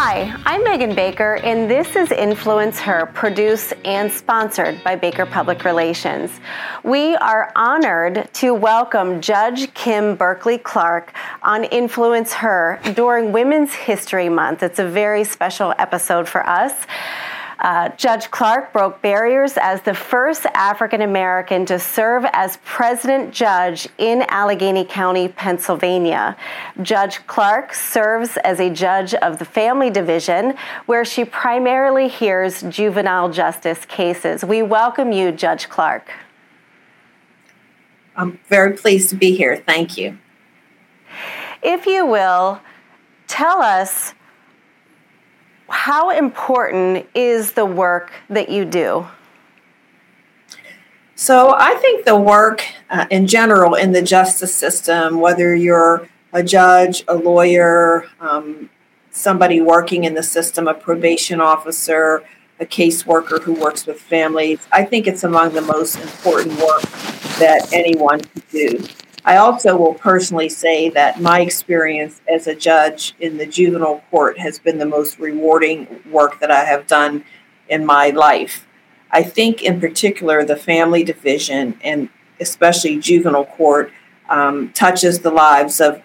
Hi, I'm Megan Baker, and this is Influence Her, produced and sponsored by Baker Public Relations. We are honored to welcome Judge Kim Berkeley Clark on Influence Her during Women's History Month. It's a very special episode for us. Uh, Judge Clark broke barriers as the first African American to serve as president judge in Allegheny County, Pennsylvania. Judge Clark serves as a judge of the Family Division, where she primarily hears juvenile justice cases. We welcome you, Judge Clark. I'm very pleased to be here. Thank you. If you will, tell us how important is the work that you do? So, I think the work uh, in general in the justice system, whether you're a judge, a lawyer, um, somebody working in the system, a probation officer, a caseworker who works with families, I think it's among the most important work that anyone can do. I also will personally say that my experience as a judge in the juvenile court has been the most rewarding work that I have done in my life. I think, in particular, the family division and especially juvenile court um, touches the lives of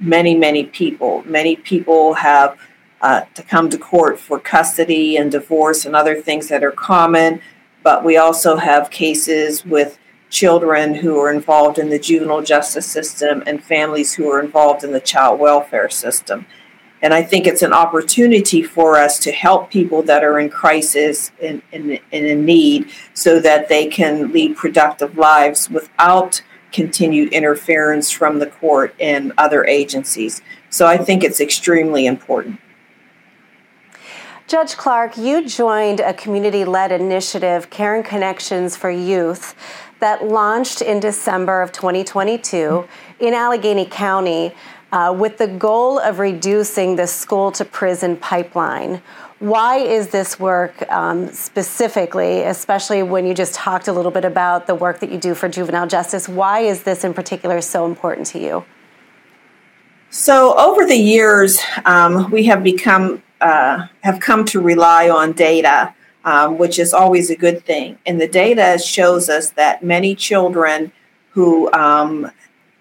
many, many people. Many people have uh, to come to court for custody and divorce and other things that are common, but we also have cases with children who are involved in the juvenile justice system and families who are involved in the child welfare system. And I think it's an opportunity for us to help people that are in crisis and, and, and in need so that they can lead productive lives without continued interference from the court and other agencies. So I think it's extremely important. Judge Clark, you joined a community led initiative, Caring Connections for Youth, that launched in December of 2022 in Allegheny County uh, with the goal of reducing the school to prison pipeline. Why is this work um, specifically, especially when you just talked a little bit about the work that you do for juvenile justice, why is this in particular so important to you? So, over the years, um, we have become uh, have come to rely on data um, which is always a good thing. And the data shows us that many children who um,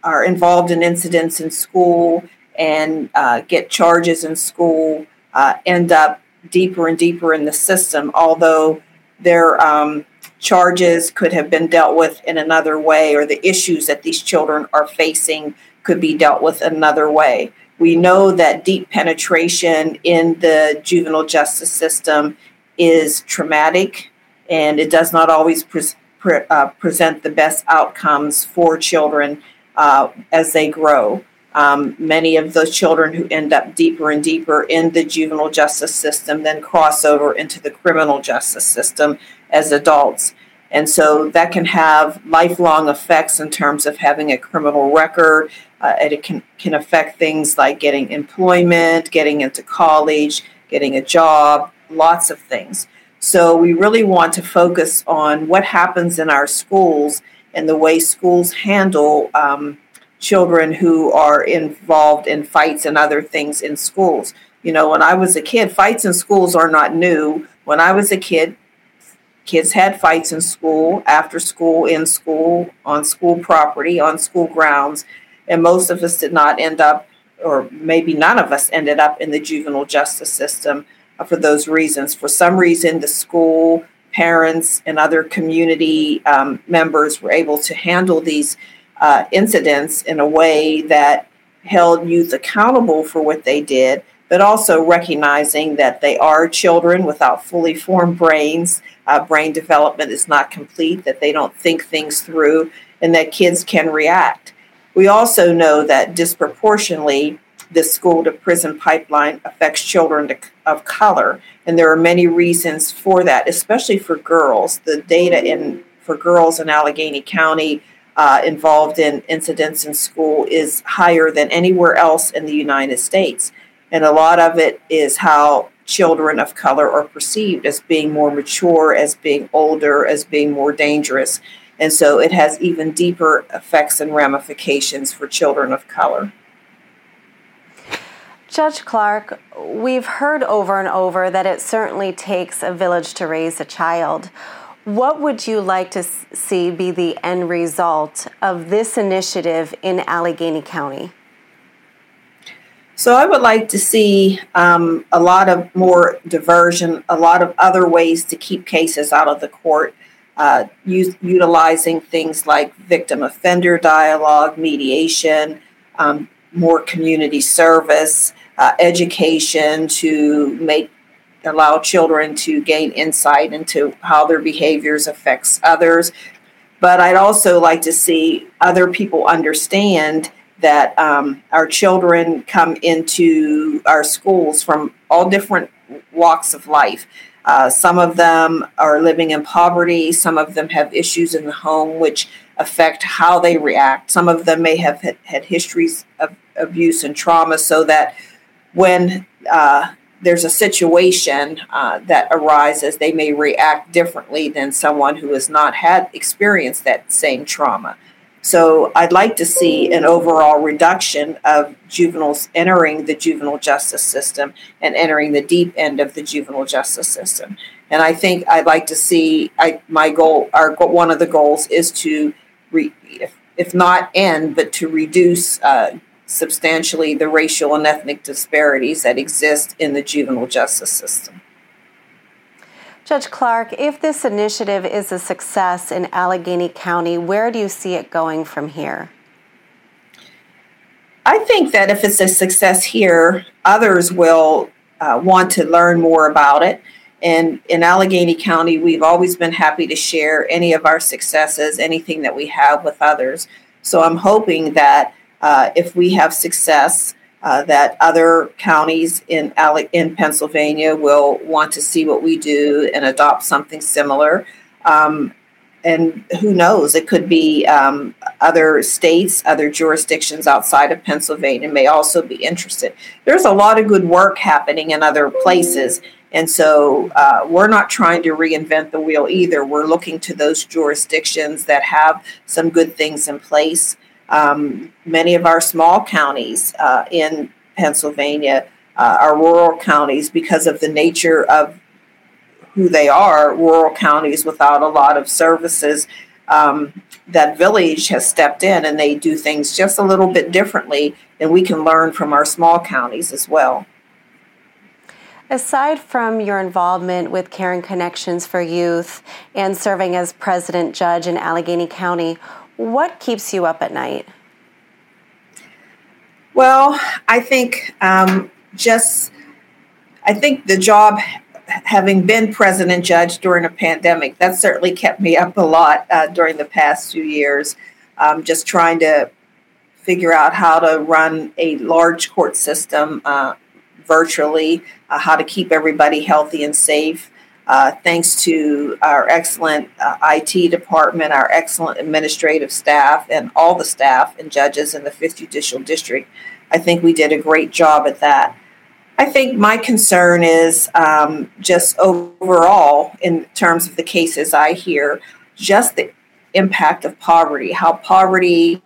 are involved in incidents in school and uh, get charges in school uh, end up deeper and deeper in the system, although their um, charges could have been dealt with in another way, or the issues that these children are facing could be dealt with another way. We know that deep penetration in the juvenile justice system is traumatic and it does not always pre- pre- uh, present the best outcomes for children uh, as they grow. Um, many of those children who end up deeper and deeper in the juvenile justice system then cross over into the criminal justice system as adults. And so that can have lifelong effects in terms of having a criminal record. Uh, it can, can affect things like getting employment, getting into college, getting a job, lots of things. So we really want to focus on what happens in our schools and the way schools handle um, children who are involved in fights and other things in schools. You know, when I was a kid, fights in schools are not new. When I was a kid, kids had fights in school, after school, in school, on school property, on school grounds, and most of us did not end up, or maybe none of us ended up in the juvenile justice system for those reasons. For some reason, the school, parents, and other community um, members were able to handle these uh, incidents in a way that held youth accountable for what they did, but also recognizing that they are children without fully formed brains. Uh, brain development is not complete, that they don't think things through, and that kids can react. We also know that disproportionately, the school to prison pipeline affects children to, of color, and there are many reasons for that, especially for girls. The data in for girls in Allegheny County uh, involved in incidents in school is higher than anywhere else in the United States, and a lot of it is how children of color are perceived as being more mature, as being older, as being more dangerous. And so it has even deeper effects and ramifications for children of color. Judge Clark, we've heard over and over that it certainly takes a village to raise a child. What would you like to see be the end result of this initiative in Allegheny County? So, I would like to see um, a lot of more diversion, a lot of other ways to keep cases out of the court, uh, use, utilizing things like victim offender dialogue, mediation, um, more community service, uh, education to make allow children to gain insight into how their behaviors affects others. But i'd also like to see other people understand that um, our children come into our schools from all different walks of life. Uh, some of them are living in poverty some of them have issues in the home which affect how they react. Some of them may have had, had histories of abuse and trauma so that when uh, there's a situation uh, that arises, they may react differently than someone who has not had experienced that same trauma. So I'd like to see an overall reduction of juveniles entering the juvenile justice system and entering the deep end of the juvenile justice system. And I think I'd like to see I, my goal, our one of the goals is to, re, if, if not end, but to reduce uh, substantially the racial and ethnic disparities that exist in the juvenile justice system. Judge Clark, if this initiative is a success in Allegheny County, where do you see it going from here? I think that if it's a success here, others will uh, want to learn more about it. And in Allegheny County, we've always been happy to share any of our successes, anything that we have with others. So I'm hoping that uh, if we have success, uh, that other counties in in Pennsylvania will want to see what we do and adopt something similar. Um, and who knows? It could be um, other states, other jurisdictions outside of Pennsylvania may also be interested. There's a lot of good work happening in other places. And so uh, we're not trying to reinvent the wheel either. We're looking to those jurisdictions that have some good things in place um, many of our small counties uh, in Pennsylvania uh, are rural counties because of the nature of who they are, rural counties without a lot of services. Um, that village has stepped in and they do things just a little bit differently, and we can learn from our small counties as well. Aside from your involvement with Caring Connections for Youth and serving as president judge in Allegheny County, what keeps you up at night? Well, I think um, just, I think the job, having been president judge during a pandemic, that certainly kept me up a lot uh, during the past few years. Um, just trying to figure out how to run a large court system uh, virtually, uh, how to keep everybody healthy and safe. Uh, thanks to our excellent uh, IT department, our excellent administrative staff, and all the staff and judges in the 5th Judicial District. I think we did a great job at that. I think my concern is um, just overall, in terms of the cases I hear, just the impact of poverty, how poverty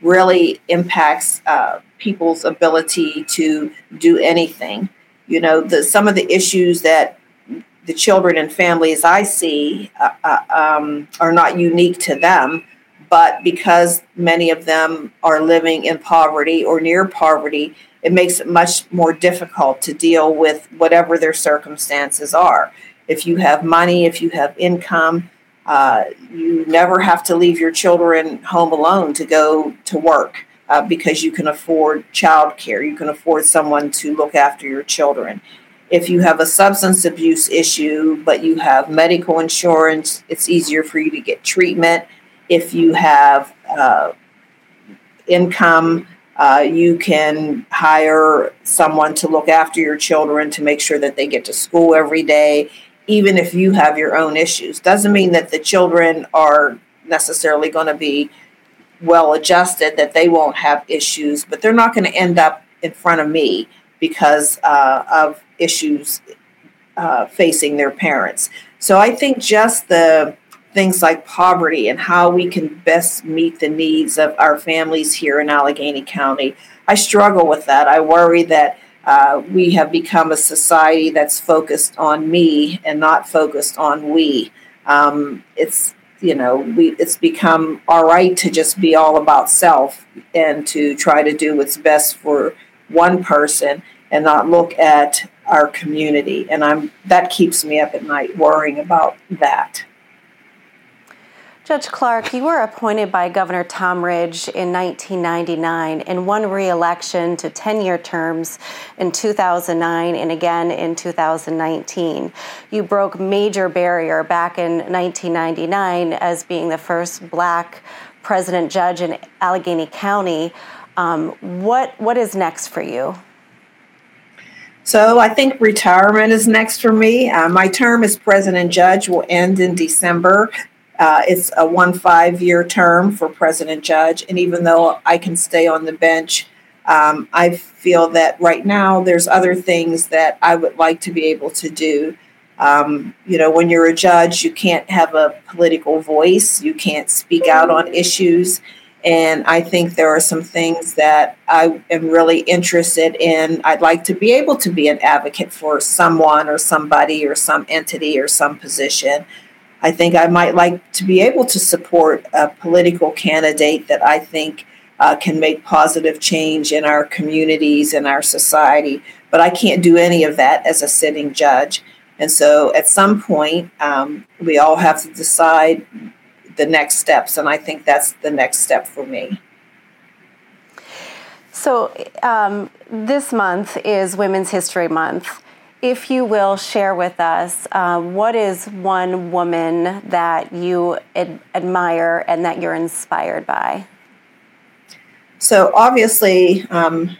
really impacts uh, people's ability to do anything. You know, the, some of the issues that the children and families I see uh, uh, um, are not unique to them, but because many of them are living in poverty or near poverty, it makes it much more difficult to deal with whatever their circumstances are. If you have money, if you have income, uh, you never have to leave your children home alone to go to work uh, because you can afford childcare. You can afford someone to look after your children if you have a substance abuse issue, but you have medical insurance, it's easier for you to get treatment. If you have uh, income, uh, you can hire someone to look after your children to make sure that they get to school every day, even if you have your own issues. Doesn't mean that the children are necessarily going to be well adjusted, that they won't have issues, but they're not going to end up in front of me because uh, of issues uh, facing their parents. So I think just the things like poverty and how we can best meet the needs of our families here in Allegheny County. I struggle with that. I worry that uh, we have become a society that's focused on me and not focused on we. Um, it's you know we it's become all right to just be all about self and to try to do what's best for one person and not look at our community and i'm that keeps me up at night worrying about that Judge Clark, you were appointed by Governor Tom Ridge in 1999 and won re election to 10 year terms in 2009 and again in 2019. You broke major barrier back in 1999 as being the first black president judge in Allegheny County. Um, what, what is next for you? So I think retirement is next for me. Uh, my term as president judge will end in December uh, it's a one five year term for President Judge. And even though I can stay on the bench, um, I feel that right now there's other things that I would like to be able to do. Um, you know, when you're a judge, you can't have a political voice, you can't speak out on issues. And I think there are some things that I am really interested in. I'd like to be able to be an advocate for someone or somebody or some entity or some position. I think I might like to be able to support a political candidate that I think uh, can make positive change in our communities and our society. But I can't do any of that as a sitting judge. And so at some point, um, we all have to decide the next steps. And I think that's the next step for me. So, um, this month is Women's History Month if you will share with us uh, what is one woman that you ad- admire and that you're inspired by? So, obviously, um,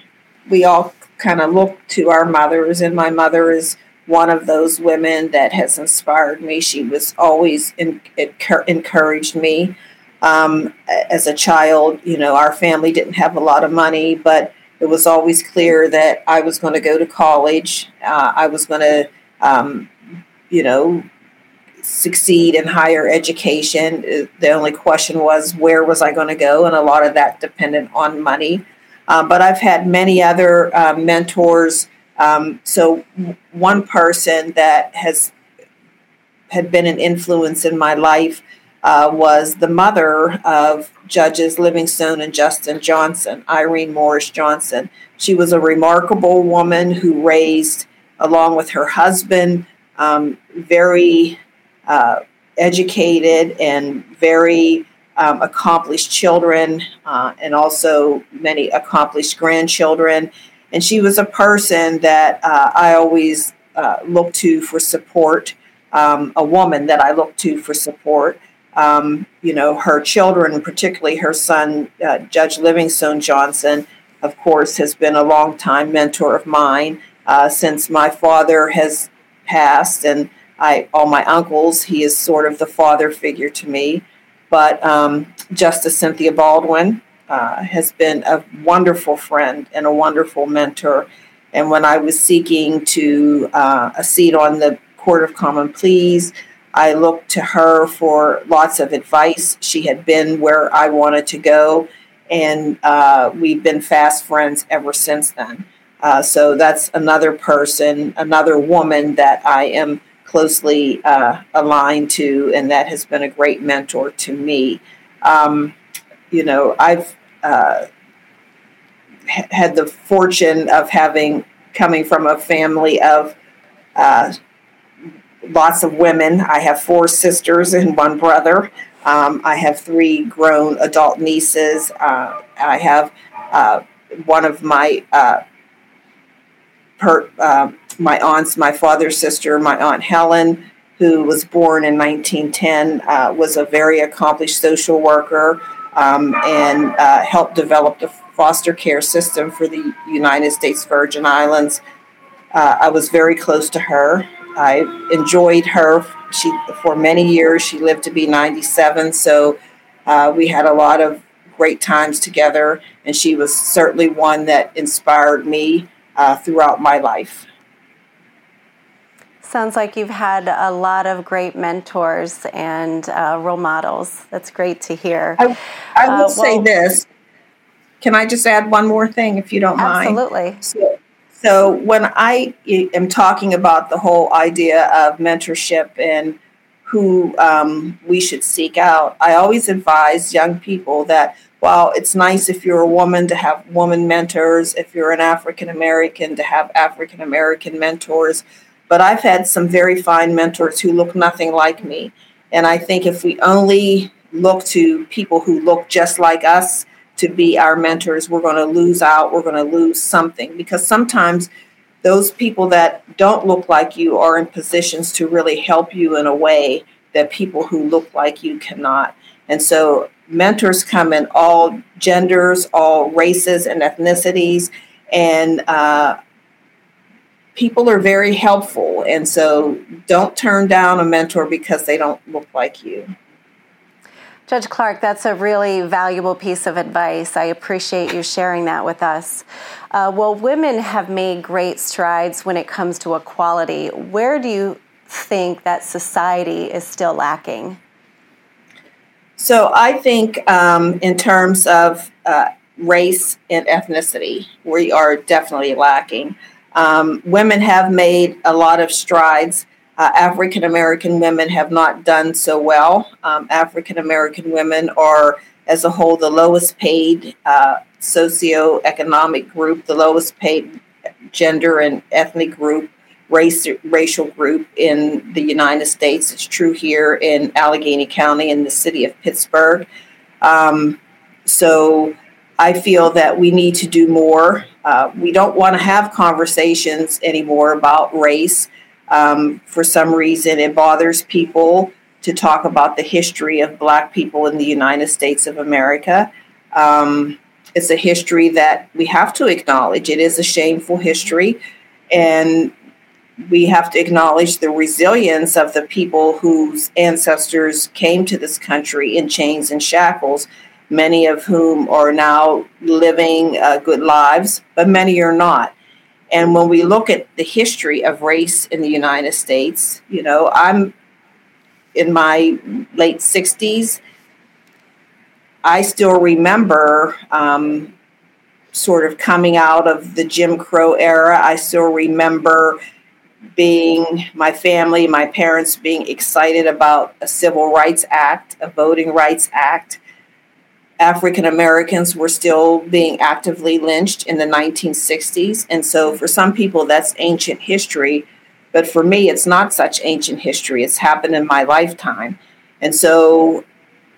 we all kind of look to our mothers, and my mother is one of those women that has inspired me. She was always in, encouraged me. Um, as a child, you know, our family didn't have a lot of money, but it was always clear that I was going to go to college. Uh, I was going to, um, you know, succeed in higher education. Uh, the only question was where was I going to go, and a lot of that depended on money. Um, but I've had many other uh, mentors. Um, so one person that has had been an influence in my life uh, was the mother of Judges Livingstone and Justin Johnson, Irene Morris Johnson. She was a remarkable woman who raised, along with her husband, um, very uh, educated and very um, accomplished children, uh, and also many accomplished grandchildren. And she was a person that uh, I always uh, looked to for support, um, a woman that I looked to for support um, you know, her children, particularly her son, uh, Judge Livingstone Johnson, of course, has been a long-time mentor of mine uh, since my father has passed, and I, all my uncles, he is sort of the father figure to me. But um, Justice Cynthia Baldwin uh, has been a wonderful friend and a wonderful mentor. And when I was seeking to uh, a seat on the Court of Common Pleas, I looked to her for lots of advice. She had been where I wanted to go, and uh, we've been fast friends ever since then. Uh, so that's another person, another woman that I am closely uh, aligned to, and that has been a great mentor to me. Um, you know, I've uh, had the fortune of having coming from a family of uh, lots of women. I have four sisters and one brother. Um, I have three grown adult nieces. Uh, I have uh, one of my uh, per, uh, my aunts, my father's sister, my aunt Helen, who was born in 1910, uh, was a very accomplished social worker um, and uh, helped develop the foster care system for the United States Virgin Islands. I was very close to her. I enjoyed her. She for many years. She lived to be 97, so uh, we had a lot of great times together, and she was certainly one that inspired me uh, throughout my life. Sounds like you've had a lot of great mentors and uh, role models. That's great to hear. I, I would uh, say this. Can I just add one more thing, if you don't absolutely. mind? Absolutely. So, So when I am talking about the whole idea of mentorship and who um, we should seek out, I always advise young people that while it's nice if you're a woman to have woman mentors, if you're an African American to have African American mentors, but I've had some very fine mentors who look nothing like me. And I think if we only look to people who look just like us, to be our mentors, we're going to lose out, we're going to lose something because sometimes those people that don't look like you are in positions to really help you in a way that people who look like you cannot. And so mentors come in all genders, all races and ethnicities, and uh, people are very helpful. And so don't turn down a mentor because they don't look like you. Judge Clark, that's a really valuable piece of advice. I appreciate you sharing that with us. Uh, well, women have made great strides when it comes to equality. Where do you think that society is still lacking? So, I think um, in terms of uh, race and ethnicity, we are definitely lacking. Um, women have made a lot of strides uh, African American women have not done so well. Um, African American women are, as a whole, the lowest paid uh, socioeconomic group, the lowest paid gender and ethnic group, race racial group in the United States. It's true here in Allegheny County in the city of Pittsburgh. Um, so I feel that we need to do more. Uh, we don't want to have conversations anymore about race. Um, for some reason, it bothers people to talk about the history of Black people in the United States of America. Um, it's a history that we have to acknowledge. It is a shameful history, and we have to acknowledge the resilience of the people whose ancestors came to this country in chains and shackles, many of whom are now living uh, good lives, but many are not. And when we look at the history of race in the United States, you know, I'm in my late 60s. I still remember um, sort of coming out of the Jim Crow era. I still remember being my family, my parents being excited about a Civil Rights Act, a Voting Rights Act. African Americans were still being actively lynched in the 1960s. And so for some people, that's ancient history. But for me, it's not such ancient history. It's happened in my lifetime. And so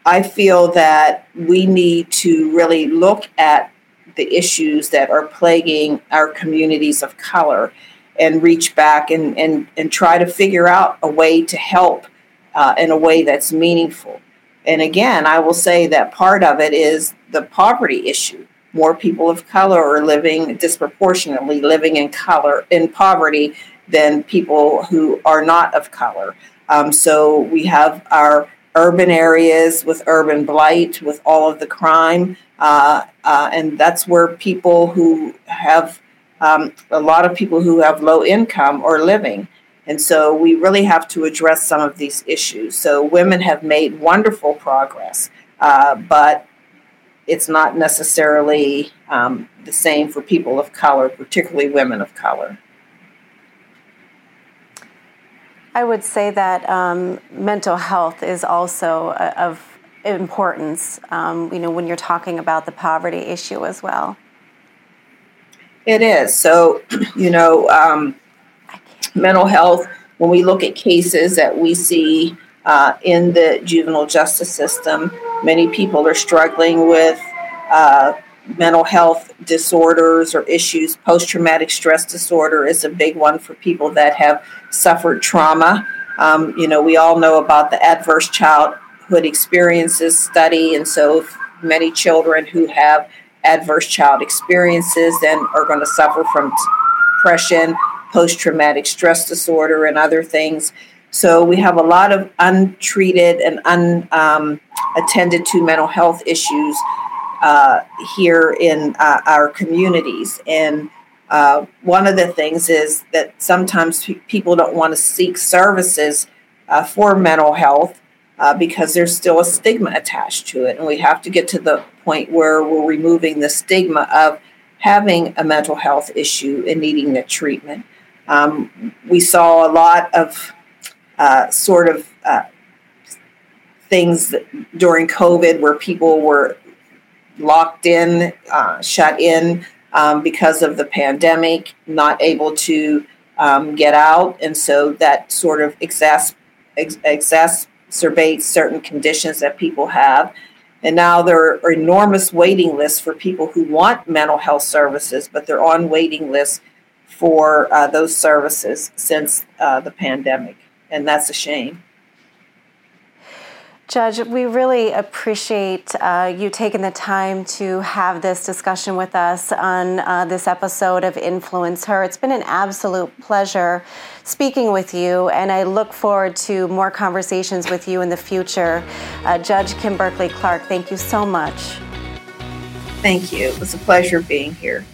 I feel that we need to really look at the issues that are plaguing our communities of color and reach back and, and, and try to figure out a way to help uh, in a way that's meaningful. And again, I will say that part of it is the poverty issue. More people of color are living disproportionately living in color in poverty than people who are not of color. Um, so we have our urban areas with urban blight, with all of the crime, uh, uh, and that's where people who have um, a lot of people who have low income are living. And so we really have to address some of these issues. So women have made wonderful progress, uh, but it's not necessarily um, the same for people of color, particularly women of color. I would say that um, mental health is also uh, of importance, um, you know, when you're talking about the poverty issue as well. It is. So, you know, um, mental health, when we look at cases that we see uh, in the juvenile justice system, many people are struggling with uh, mental health disorders or issues. Post traumatic stress disorder is a big one for people that have suffered trauma. Um, you know, we all know about the adverse childhood experiences study, and so many children who have adverse child experiences then are going to suffer from depression, post traumatic stress disorder, and other things. So we have a lot of untreated and unattended um, to mental health issues uh, here in uh, our communities. And uh, one of the things is that sometimes pe- people don't want to seek services uh, for mental health uh, because there's still a stigma attached to it. And we have to get to the point where we're removing the stigma of having a mental health issue and needing the treatment. Um, we saw a lot of uh, sort of uh, things during COVID where people were locked in, uh, shut in um, because of the pandemic, not able to um, get out. And so that sort of exacerbates certain conditions that people have. And now there are enormous waiting lists for people who want mental health services, but they're on waiting lists for uh, those services since uh, the pandemic. And that's a shame. Judge, we really appreciate uh, you taking the time to have this discussion with us on uh, this episode of Influence Her. It's been an absolute pleasure speaking with you, and I look forward to more conversations with you in the future. Uh, Judge Kim Berkeley Clark, thank you so much. Thank you. It was a pleasure being here.